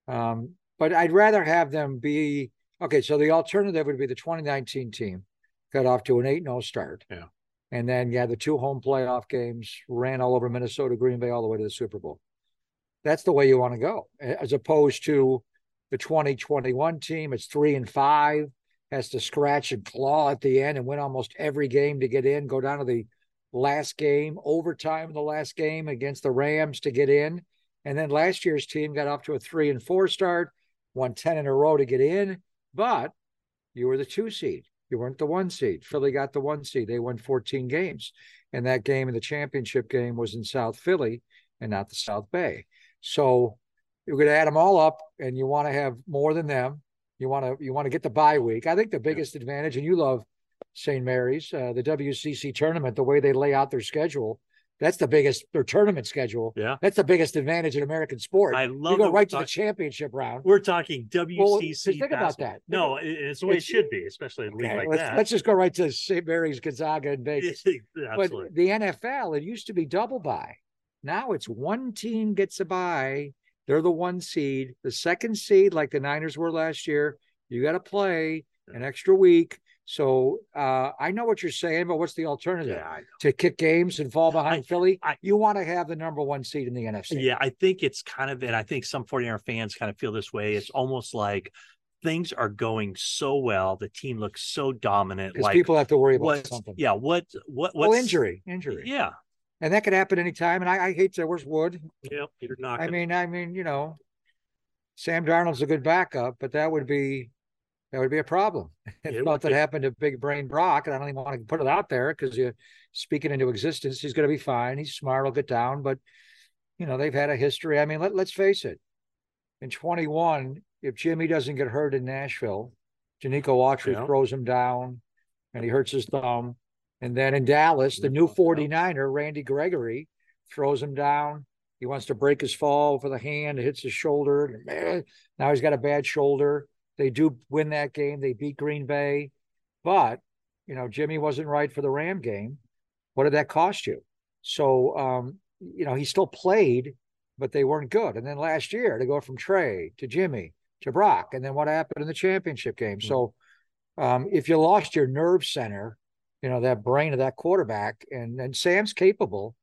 Um, but I'd rather have them be okay. So the alternative would be the 2019 team got off to an 8 0 start. Yeah. And then, yeah, the two home playoff games ran all over Minnesota, Green Bay, all the way to the Super Bowl. That's the way you want to go, as opposed to the 2021 team. It's three and five, has to scratch and claw at the end and win almost every game to get in, go down to the last game, overtime in the last game against the Rams to get in. And then last year's team got off to a three and four start, won 10 in a row to get in, but you were the two seed. You weren't the one seed. Philly got the one seed. They won 14 games. And that game in the championship game was in South Philly and not the South Bay. So you're going to add them all up and you want to have more than them. You want to you want to get the bye week. I think the biggest advantage, and you love St. Mary's, uh, the WCC tournament, the way they lay out their schedule. That's the biggest their tournament schedule. Yeah. That's the biggest advantage in American sport. I love. you go right to we're the championship round. We're talking Well, WCC. think about that. No, it- it's the way it should be, especially in a league Okay, like let's, that. let's just go right to St. Mary's, Gonzaga, and Vegas. Absolutely. But the NFL, it used to be double bye. Now it's one team gets a bye. They're the one seed. The second seed, like the Niners were last year, you got to play an extra week. So uh, I know what you're saying, but what's the alternative? Yeah, To kick games and fall behind I- Philly? I- you want to have the number one seed in the NFC. Yeah, I think it's kind of, and I think some 49er fans kind of feel this way. It's almost like things are going so well. The team looks so dominant. Like, people have to worry about what, something. yeah, what, what, Well, what's injury, injury. Yeah. And that could happen anytime. And I, I hate to, where's Wood? Yeah. You're not, I mean, I mean, you know, Sam Darnold's a good backup, but that would be that would be a problem. It If would something be. happened to Big Brain Brock, and I don't even want to put it out there because you speak it into existence. He's going to be fine. He's smart. He'll get down, but you know they've had a history. I mean, let, let's face it. In 21, if Jimmy doesn't get hurt in Nashville, Denico Autry Yeah. throws him down, and he hurts his thumb. And then in Dallas, the new 49er, Randy Gregory, throws him down. He wants to break his fall for the hand, it hits his shoulder. Now he's got a bad shoulder. They do win that game. They beat Green Bay. But, you know, Jimmy wasn't right for the Ram game. What did that cost you? So, um, you know, he still played, but they weren't good. And then last year, to go from Trey to Jimmy to Brock. And then what happened in the championship game? So, um, if you lost your nerve center, you know, that brain of that quarterback, and, and Sam's capable,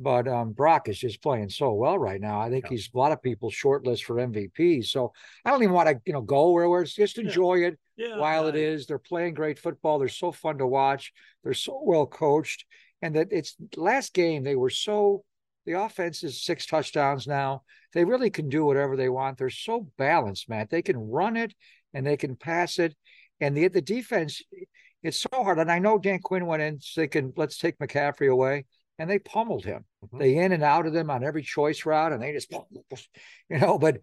but um, Brock is just playing so well right now. I think he's a lot of people shortlist for MVP. So I don't even want to, you know, go where it's just enjoy it Yeah, while it I- is. They're playing great football. They're so fun to watch. They're so well coached. And that it's last game, they were so the offense is six touchdowns now. They really can do whatever they want. They're so balanced, Matt. They can run it and they can pass it. And the the defense, it's so hard. And I know Dan Quinn went in thinking, let's take McCaffrey away. And they pummeled him. Mm-hmm. They in and out of them on every choice route, and they just, you know. But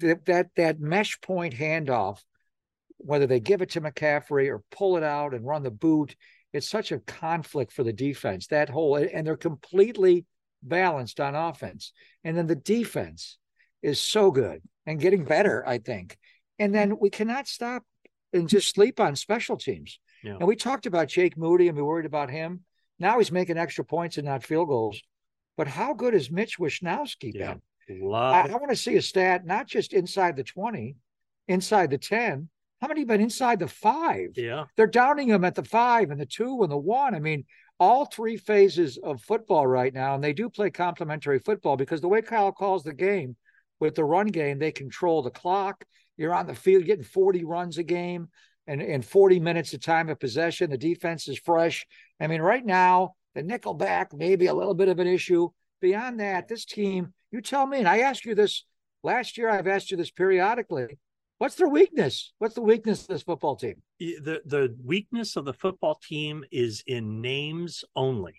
that that mesh point handoff, whether they give it to McCaffrey or pull it out and run the boot, it's such a conflict for the defense. That whole and they're completely balanced on offense, and then the defense is so good and getting better, I think. And then we cannot stop and just sleep on special teams. Yeah. And we talked about Jake Moody and we worried about him. Now he's making extra points and not field goals. But how good is Mitch Wishnowsky Yeah. been? Love I. I want to see a stat, not just inside the 20, inside the 10. How many been inside the five? Yeah. They're downing him at the five and the two and the one. I mean, all three phases of football right now, and they do play complementary football because the way Kyle calls the game with the run game, they control the clock. You're on the field getting 40 runs a game and, and 40 minutes of time of possession. The defense is fresh. I mean, right now, the nickel back, maybe a little bit of an issue. Beyond that, this team, you tell me, and I asked you this last year, I've asked you this periodically. What's their weakness? What's the weakness of this football team? The the weakness of the football team is in names only.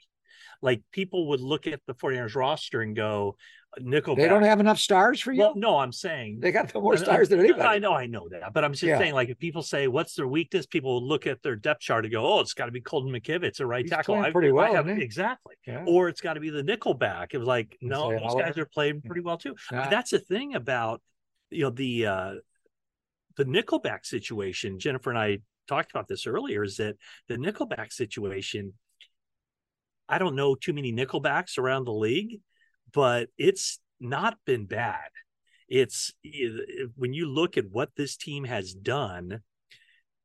Like people would look at the 49ers roster and go, Nickelback. They don't have enough stars for you. Well, no, I'm saying they got more stars than I- anybody. I know, I know that, but I'm just Yeah. saying, like, if people say what's their weakness, people will look at their depth chart and go, "Oh, it's got to be Colton McKivitz, a right He's tackle." I- pretty I well, have- isn't exactly, Yeah. or it's got to be the nickelback. It was like, no, those guys are playing pretty well too. I Yeah. that's the thing about you know the uh the nickelback situation. Jennifer and I talked about this earlier. Is that the nickelback situation? I don't know too many nickelbacks around the league, but it's not been bad. It's when you look at what this team has done,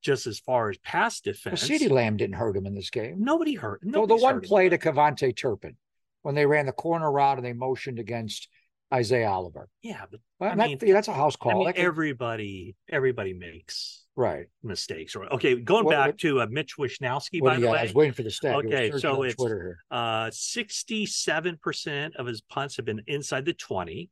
just as far as pass Well, defense. CeeDee Lamb didn't hurt him in this game. Nobody hurt. No, the one him. play to KaVontae Turpin when they ran the corner route and they motioned against Isaiah Oliver. Yeah, but Well, I that- mean- that's a house call. I mean, everybody, everybody makes right. mistakes. Right? Okay, going What- back what- to uh, Mitch Wishnowsky, What by the way. I was waiting for the stat. Okay, so it's Twitter here. uh, 67% of his punts have been inside the 20.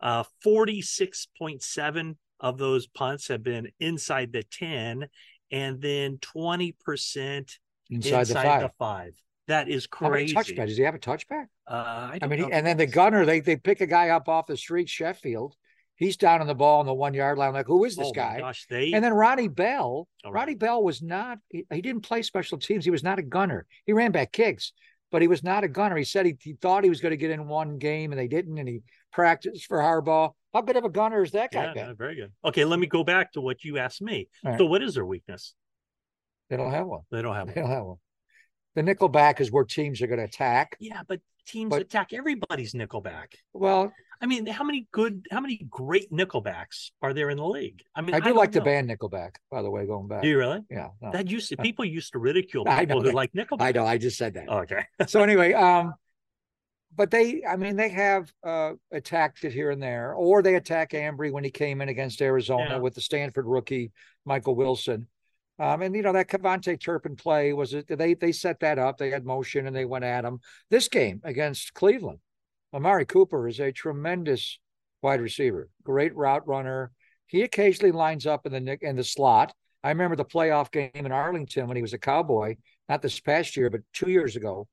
Uh, 46.7 of those punts have been inside the 10, and then 20% Inside, inside, the five. the five. That is crazy. Does he have a touchback? Uh, I, I mean, he, and then the gunner, they they pick a guy up off the street, Sheffield. He's down on the ball on the one yard line. Like, who is this oh guy? gosh, they And then Ronnie Bell. Right. Ronnie Bell was not. He, he didn't play special teams. He was not a gunner. He ran back kicks, but he was not a gunner. He said he, he thought he was going to get in one game, and they didn't. And he practiced for Harbaugh. How good of a gunner is that guy yeah, no, very good. Okay, let me go back to what you asked me. Right. So, what is their weakness? They don't have one. They don't have one. They don't have one. The nickel back is where teams are going to attack. Yeah, but teams But- attack everybody's nickelback. Well, I mean, how many good, how many great nickelbacks are there in the league? I mean, I do don't like the know. band Nickelback, by the way, going back. Do you really? Yeah. no. That used to people used to ridicule I people who like Nickelback. I know. I just said that. Okay. so anyway, um, but they, I mean, they have uh attacked it here and there, or they attack Ambry when he came in against Arizona Yeah. with the Stanford rookie Michael Wilson. Um, and you know that KaVontae Turpin play was it? They they set that up. They had motion and they went at him. This game against Cleveland, Amari Cooper is a tremendous wide receiver, great route runner. He occasionally lines up in the nick in the slot. I remember the playoff game in Arlington when he was a Cowboy, not this past year, but two years ago.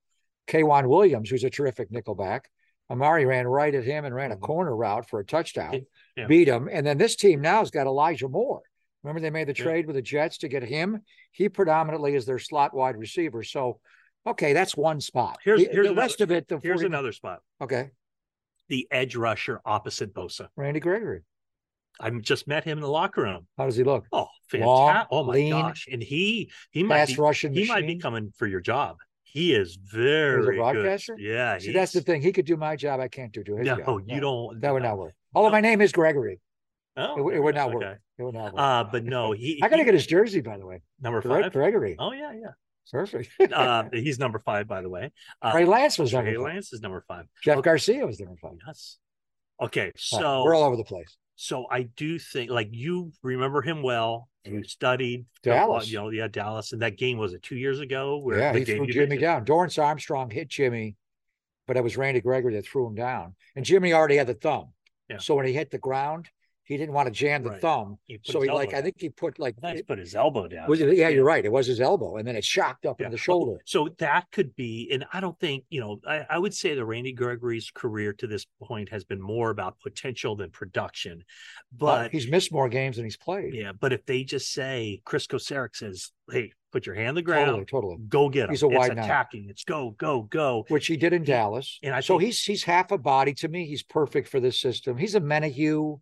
K'Waun Williams, who's a terrific nickelback. Amari ran right at him and ran a Mhm. corner route for a touchdown, Yeah. beat him. And then this team now has got Elijah Moore. Remember, they made the Yeah. trade with the Jets to get him. He predominantly is their slot wide receiver. So, okay, that's one spot. Here's- the, here's the rest of it. Here's 40 another spot. Okay, The edge rusher opposite Bosa. Randy Gregory. I just met him in the locker room. How does he look? Oh, Long, fantastic! Oh my lean, gosh! And he he might be he might be coming for your job. He is very good. broadcaster? Yeah, See, that's the thing. He could do my job. I can't do to his No, job. you don't. That would not work. Although my name is Gregory, Oh, it, would- it would not okay. work. It would not work. Uh, but no, he. I got to get his jersey, by the way. number five. Gregory. Oh yeah, yeah. Perfect. Uh, he's number five, by the way. Uh, Ray Lance was number Trey five. Lance is number five. Jeff Okay. Garcia was number five. Yes. Okay, right, so we're all over the place. so I do think like you remember him well. You studied Dallas. you know, yeah, Dallas, and that game was it two years ago? Where Yeah, the he game threw Jimmy down. Dorance Armstrong hit Jimmy, but it was Randy Gregory that threw him down. And Jimmy already had the thumb. Yeah. So when he hit the ground, he didn't want to jam the Right. thumb. He So he like elbow I think he put like he put his elbow down. was it, yeah, you're right. It was his elbow, and then it shocked up Yeah. in the shoulder. So that could be, and I don't think, you know, I, I would say the Randy Gregory's career to this point has been more about potential than production. But But he's missed more games than he's played. yeah, but if they just say Kris Kocurek says, Hey, put your hand on the ground, Totally, totally. go get him. He's a it's wide nine. attacking, it's go, go, go. Which he did in Dallas. and I so think- he's he's half a body. To me, he's perfect for this system. He's a Menahue,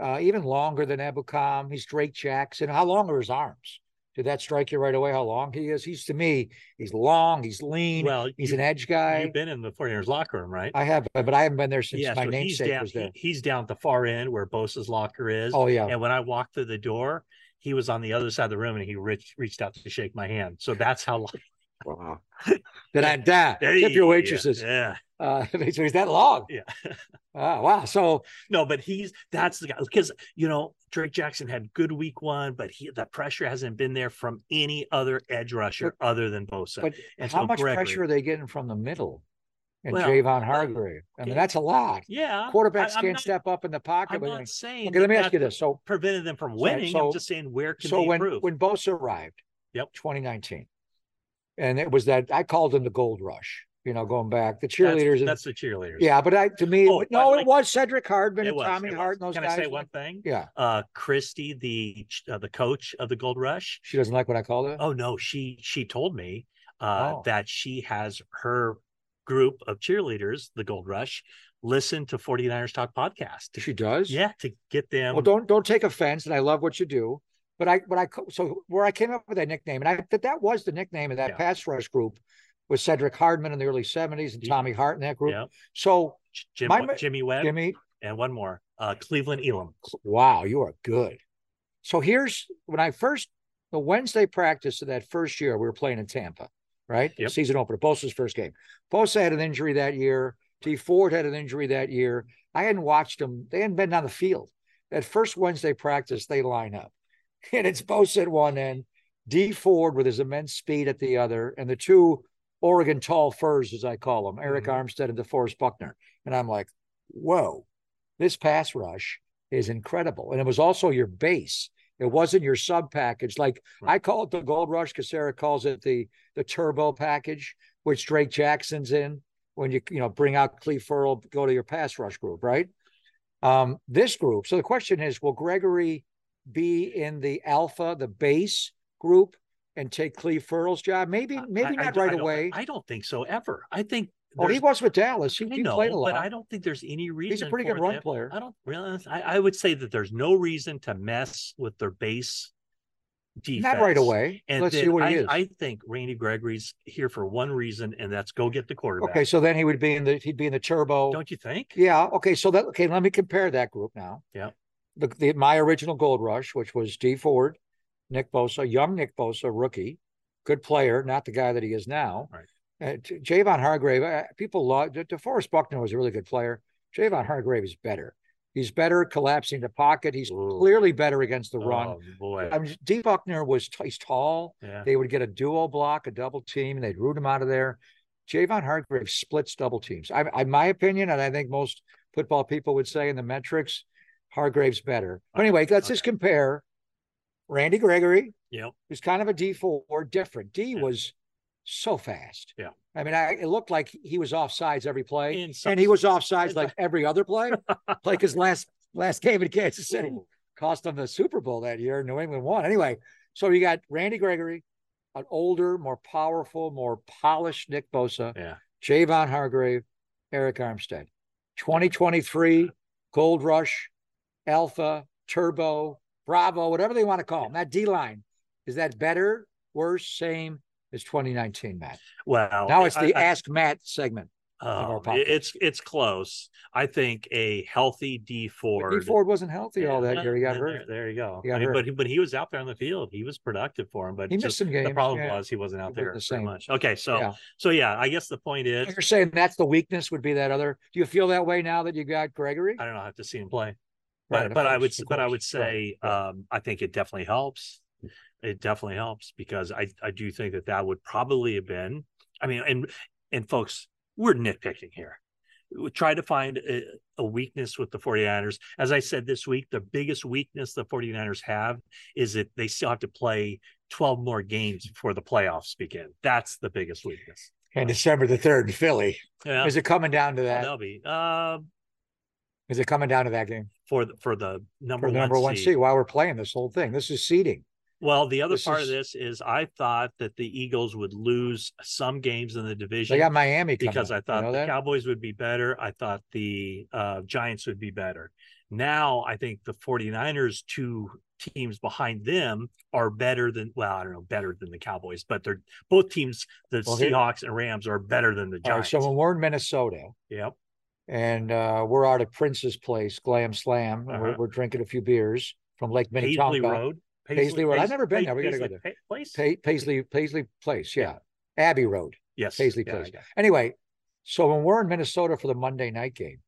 uh, even longer than Ebukam. He's Drake Jackson. How long are his arms? Did that strike you right away? How long he is? He's to me, he's long, he's lean, Well, he's you- an edge guy. You've been in the 49ers locker room, right? I have, but I haven't been there since yeah, my so he's namesake down. was there. he- he's down at the far end where Bosa's locker is. Oh yeah, And when I walked through the door, he was on the other side of the room and he reached reached out to shake my hand. So that's how long. wow. Then I da tip your Yeah, waitresses. Yeah. Uh, so he's that long. Yeah. Ah, wow. So No, but he's that's the guy because you know Drake Jackson had good week one, but he the pressure hasn't been there from any other edge rusher other than Bosa. But and how so much Gregory- pressure are they getting from the middle? And Well, Javon Hargrave. I mean, yeah. that's a lot. Yeah, Quarterbacks I- can't not- step up in the pocket. I'm but not saying okay, let me ask you this. So, prevented them from winning. so- I'm just saying where can so be when improved. when Bosa arrived, Yep. 2019, and it was that I called him the Gold Rush. You know, going back, the That's- cheerleaders. and- That's, the cheerleaders. yeah, but I to me, Oh, it- no, but it was Cedric Hardman and was, Tommy. Hart and those Can guys. I say one thing? Yeah, Uh, Christy, the uh, the coach of the Gold Rush. she doesn't like what I called it. Oh no, she she told me uh, Oh. that she has her group of cheerleaders, the Gold Rush, listen to 49ers Talk podcast. She does. Yeah, to get them. Well, don't don't take offense, and I love what you do. But I, but I, so where I came up with that nickname, and I that that was the nickname of that Yeah. pass rush group, was Cedric Hardman in the early '70s and Tommy Hart in that group. Yeah. So Jim, my- Jimmy Webb Jimmy, and one more, uh, Cleveland Elam. wow, you are good. So here's when I first the Wednesday practice of that first year, we were playing in Tampa, right? The Yep. Season opener, Bosa's first game. Bosa had an injury that year. D Ford had an injury that year. I hadn't watched them. They hadn't been on the field. That first Wednesday practice, they line up, and it's Bosa at one end, D Ford with his immense speed at the other, and the two Oregon tall firs, as I call them, Arik Mhm. Armstead and DeForest Buckner. And I'm like, whoa, this pass rush is incredible. And it was also your base. It wasn't your sub package. Like I call it the gold rush because Sarah calls it the the turbo package, which Drake Jackson's in when you you know bring out Clelin Ferrell, go to your pass rush group, right? Um, this group. So the question is, will Gregory be in the alpha, the base group, and take Clelin Ferrell's job? Maybe, maybe I- I not I right don't- away. I don't think so ever. I think. Oh, he was with Dallas. He, he know, played a lot. but I don't think there's any reason. He's a pretty good run them- player. I don't realize. I, I would say that there's no reason to mess with their base defense. Not right away. And Let's see what I, he is. I think Randy Gregory's here for one reason, and that's go get the quarterback. okay, so then he would be in the he'd be in the turbo. Don't you think? Yeah. Okay. So that okay. Let me compare that group now. Yeah. The, the my original gold rush, which was D Ford, Nick Bosa, young Nick Bosa, rookie, good player, not the guy that he is now. Right. Uh, Javon Hargrave. Uh, people love De- DeForest Buckner was a really good player. Javon Hargrave is better. He's better collapsing the pocket. He's Ooh. clearly better against the run. Oh boy. I mean, D Buckner was t- he's tall. yeah. They would get a duo block, a double team, and they'd root him out of there. Javon Hargrave splits double teams. I, I, my opinion, and I think most football people would say in the metrics, Hargrave's better. But anyway, let's just compare Randy Gregory, Yep. who's kind of a D four, different. D Yeah. was so fast. Yeah. I mean, I, it looked like he was off sides every play, and he was off sides like every other play. like his last last game in Kansas City cost them the Super Bowl that year. New England won. Anyway, so you got Randy Gregory, an older, more powerful, more polished Nick Bosa, Yeah. Javon Hargrave, Arik Armstead. 2023 Gold Rush, Alpha, Turbo, Bravo, whatever they want to call them. That D line is that better, worse, same as 2019, Matt? Well, Now it's the I- I- Ask Matt segment. it- oh, it's it's close. I think a healthy D Ford. D Ford wasn't healthy all that year. He got hurt. There, you go. He got I mean, hurt. but he, but he was out there on the field. He was productive for him. But He missed some games. The problem yeah. was he wasn't out He there the very same. much. Okay, so Yeah. so yeah, I guess the point is, You're saying that's the weakness would be that other. Do you feel that way now that you got Gregory? I don't know. I have to see him play. Right, But but I would but I would say Right, um, I think it definitely helps. It definitely helps because I I do think that that would probably have been. I mean, and and folks, we're nitpicking here. We try to find a, a weakness with the 49ers. As I said this week, the biggest weakness the 49ers have is that they still have to play 12 more games before the playoffs begin. That's the biggest weakness. And December the third in Philly. Yeah. Is it coming down to that? They'll be uh, Is it coming down to that game for the for the number for one number one seed. seed? While we're playing this whole thing, this is seeding. Well, the other This part is- of this is I thought that the Eagles would lose some games in the division They got Miami because up. I You thought know the that? Cowboys would be better. I thought the uh, Giants would be better. Now I think the 49ers two teams behind them are better than well, I don't know, better than the Cowboys, but they're both teams, the Well, here- Seahawks and Rams are better than the All right, Giants. so when we're in Minnesota yep. And uh, we're out at Prince's place, Glam Slam, and we're, Uh-huh. we're drinking a few beers from Lake Minnetonka. Paisley. Road. Paisley Road. I've never been there. We gotta go Paisley there. Pa- Place? Pa- Paisley, Paisley Place, yeah. Abbey Road, yes. Paisley Yeah, Place. Anyway, so when we're in Minnesota for the Monday night game,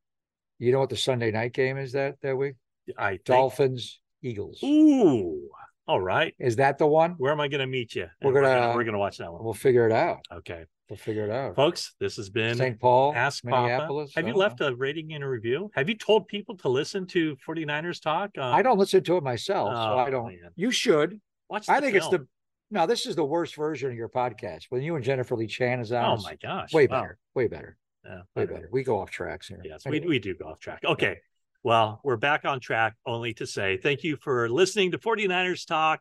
you know what the Sunday night game is that that week? I think. Dolphins, Eagles. Ooh. All right. Is that the one? Where am I going to meet you? We're And gonna- we're gonna watch that one. We'll figure it out. Okay, We'll figure it out. folks, this has been St. Paul, Ask Papa. Minneapolis. Have you Oh. left a rating and a review? Have you told people to listen to 49ers talk? Uh, I don't listen to it myself, so Oh, I don't. man. You should. watch. I think it's the. No, this is the worst version of your podcast. When you and Jennifer Lee Chan is on, Oh my gosh! way wow. better, way better, Yeah, way better. We go off tracks here. Yes, Anyway. we, we do go off track. Okay. Well, we're back on track only to say thank you for listening to 49ers Talk.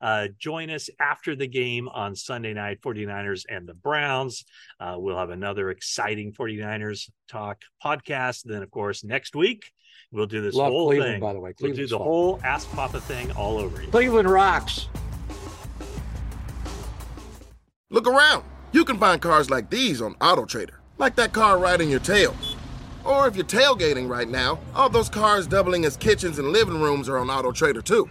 Uh, join us after the game on Sunday night, 49ers and the Browns. Uh, we'll have another exciting 49ers Talk podcast. Then, of course, next week, we'll do this Love whole Cleveland, thing. by the way. We'll do the fun. whole Ask Papa thing all over again. Cleveland rocks. Look around. You can find cars like these on AutoTrader, like that car riding your tail. Or if you're tailgating right now, all those cars doubling as kitchens and living rooms are on AutoTrader too.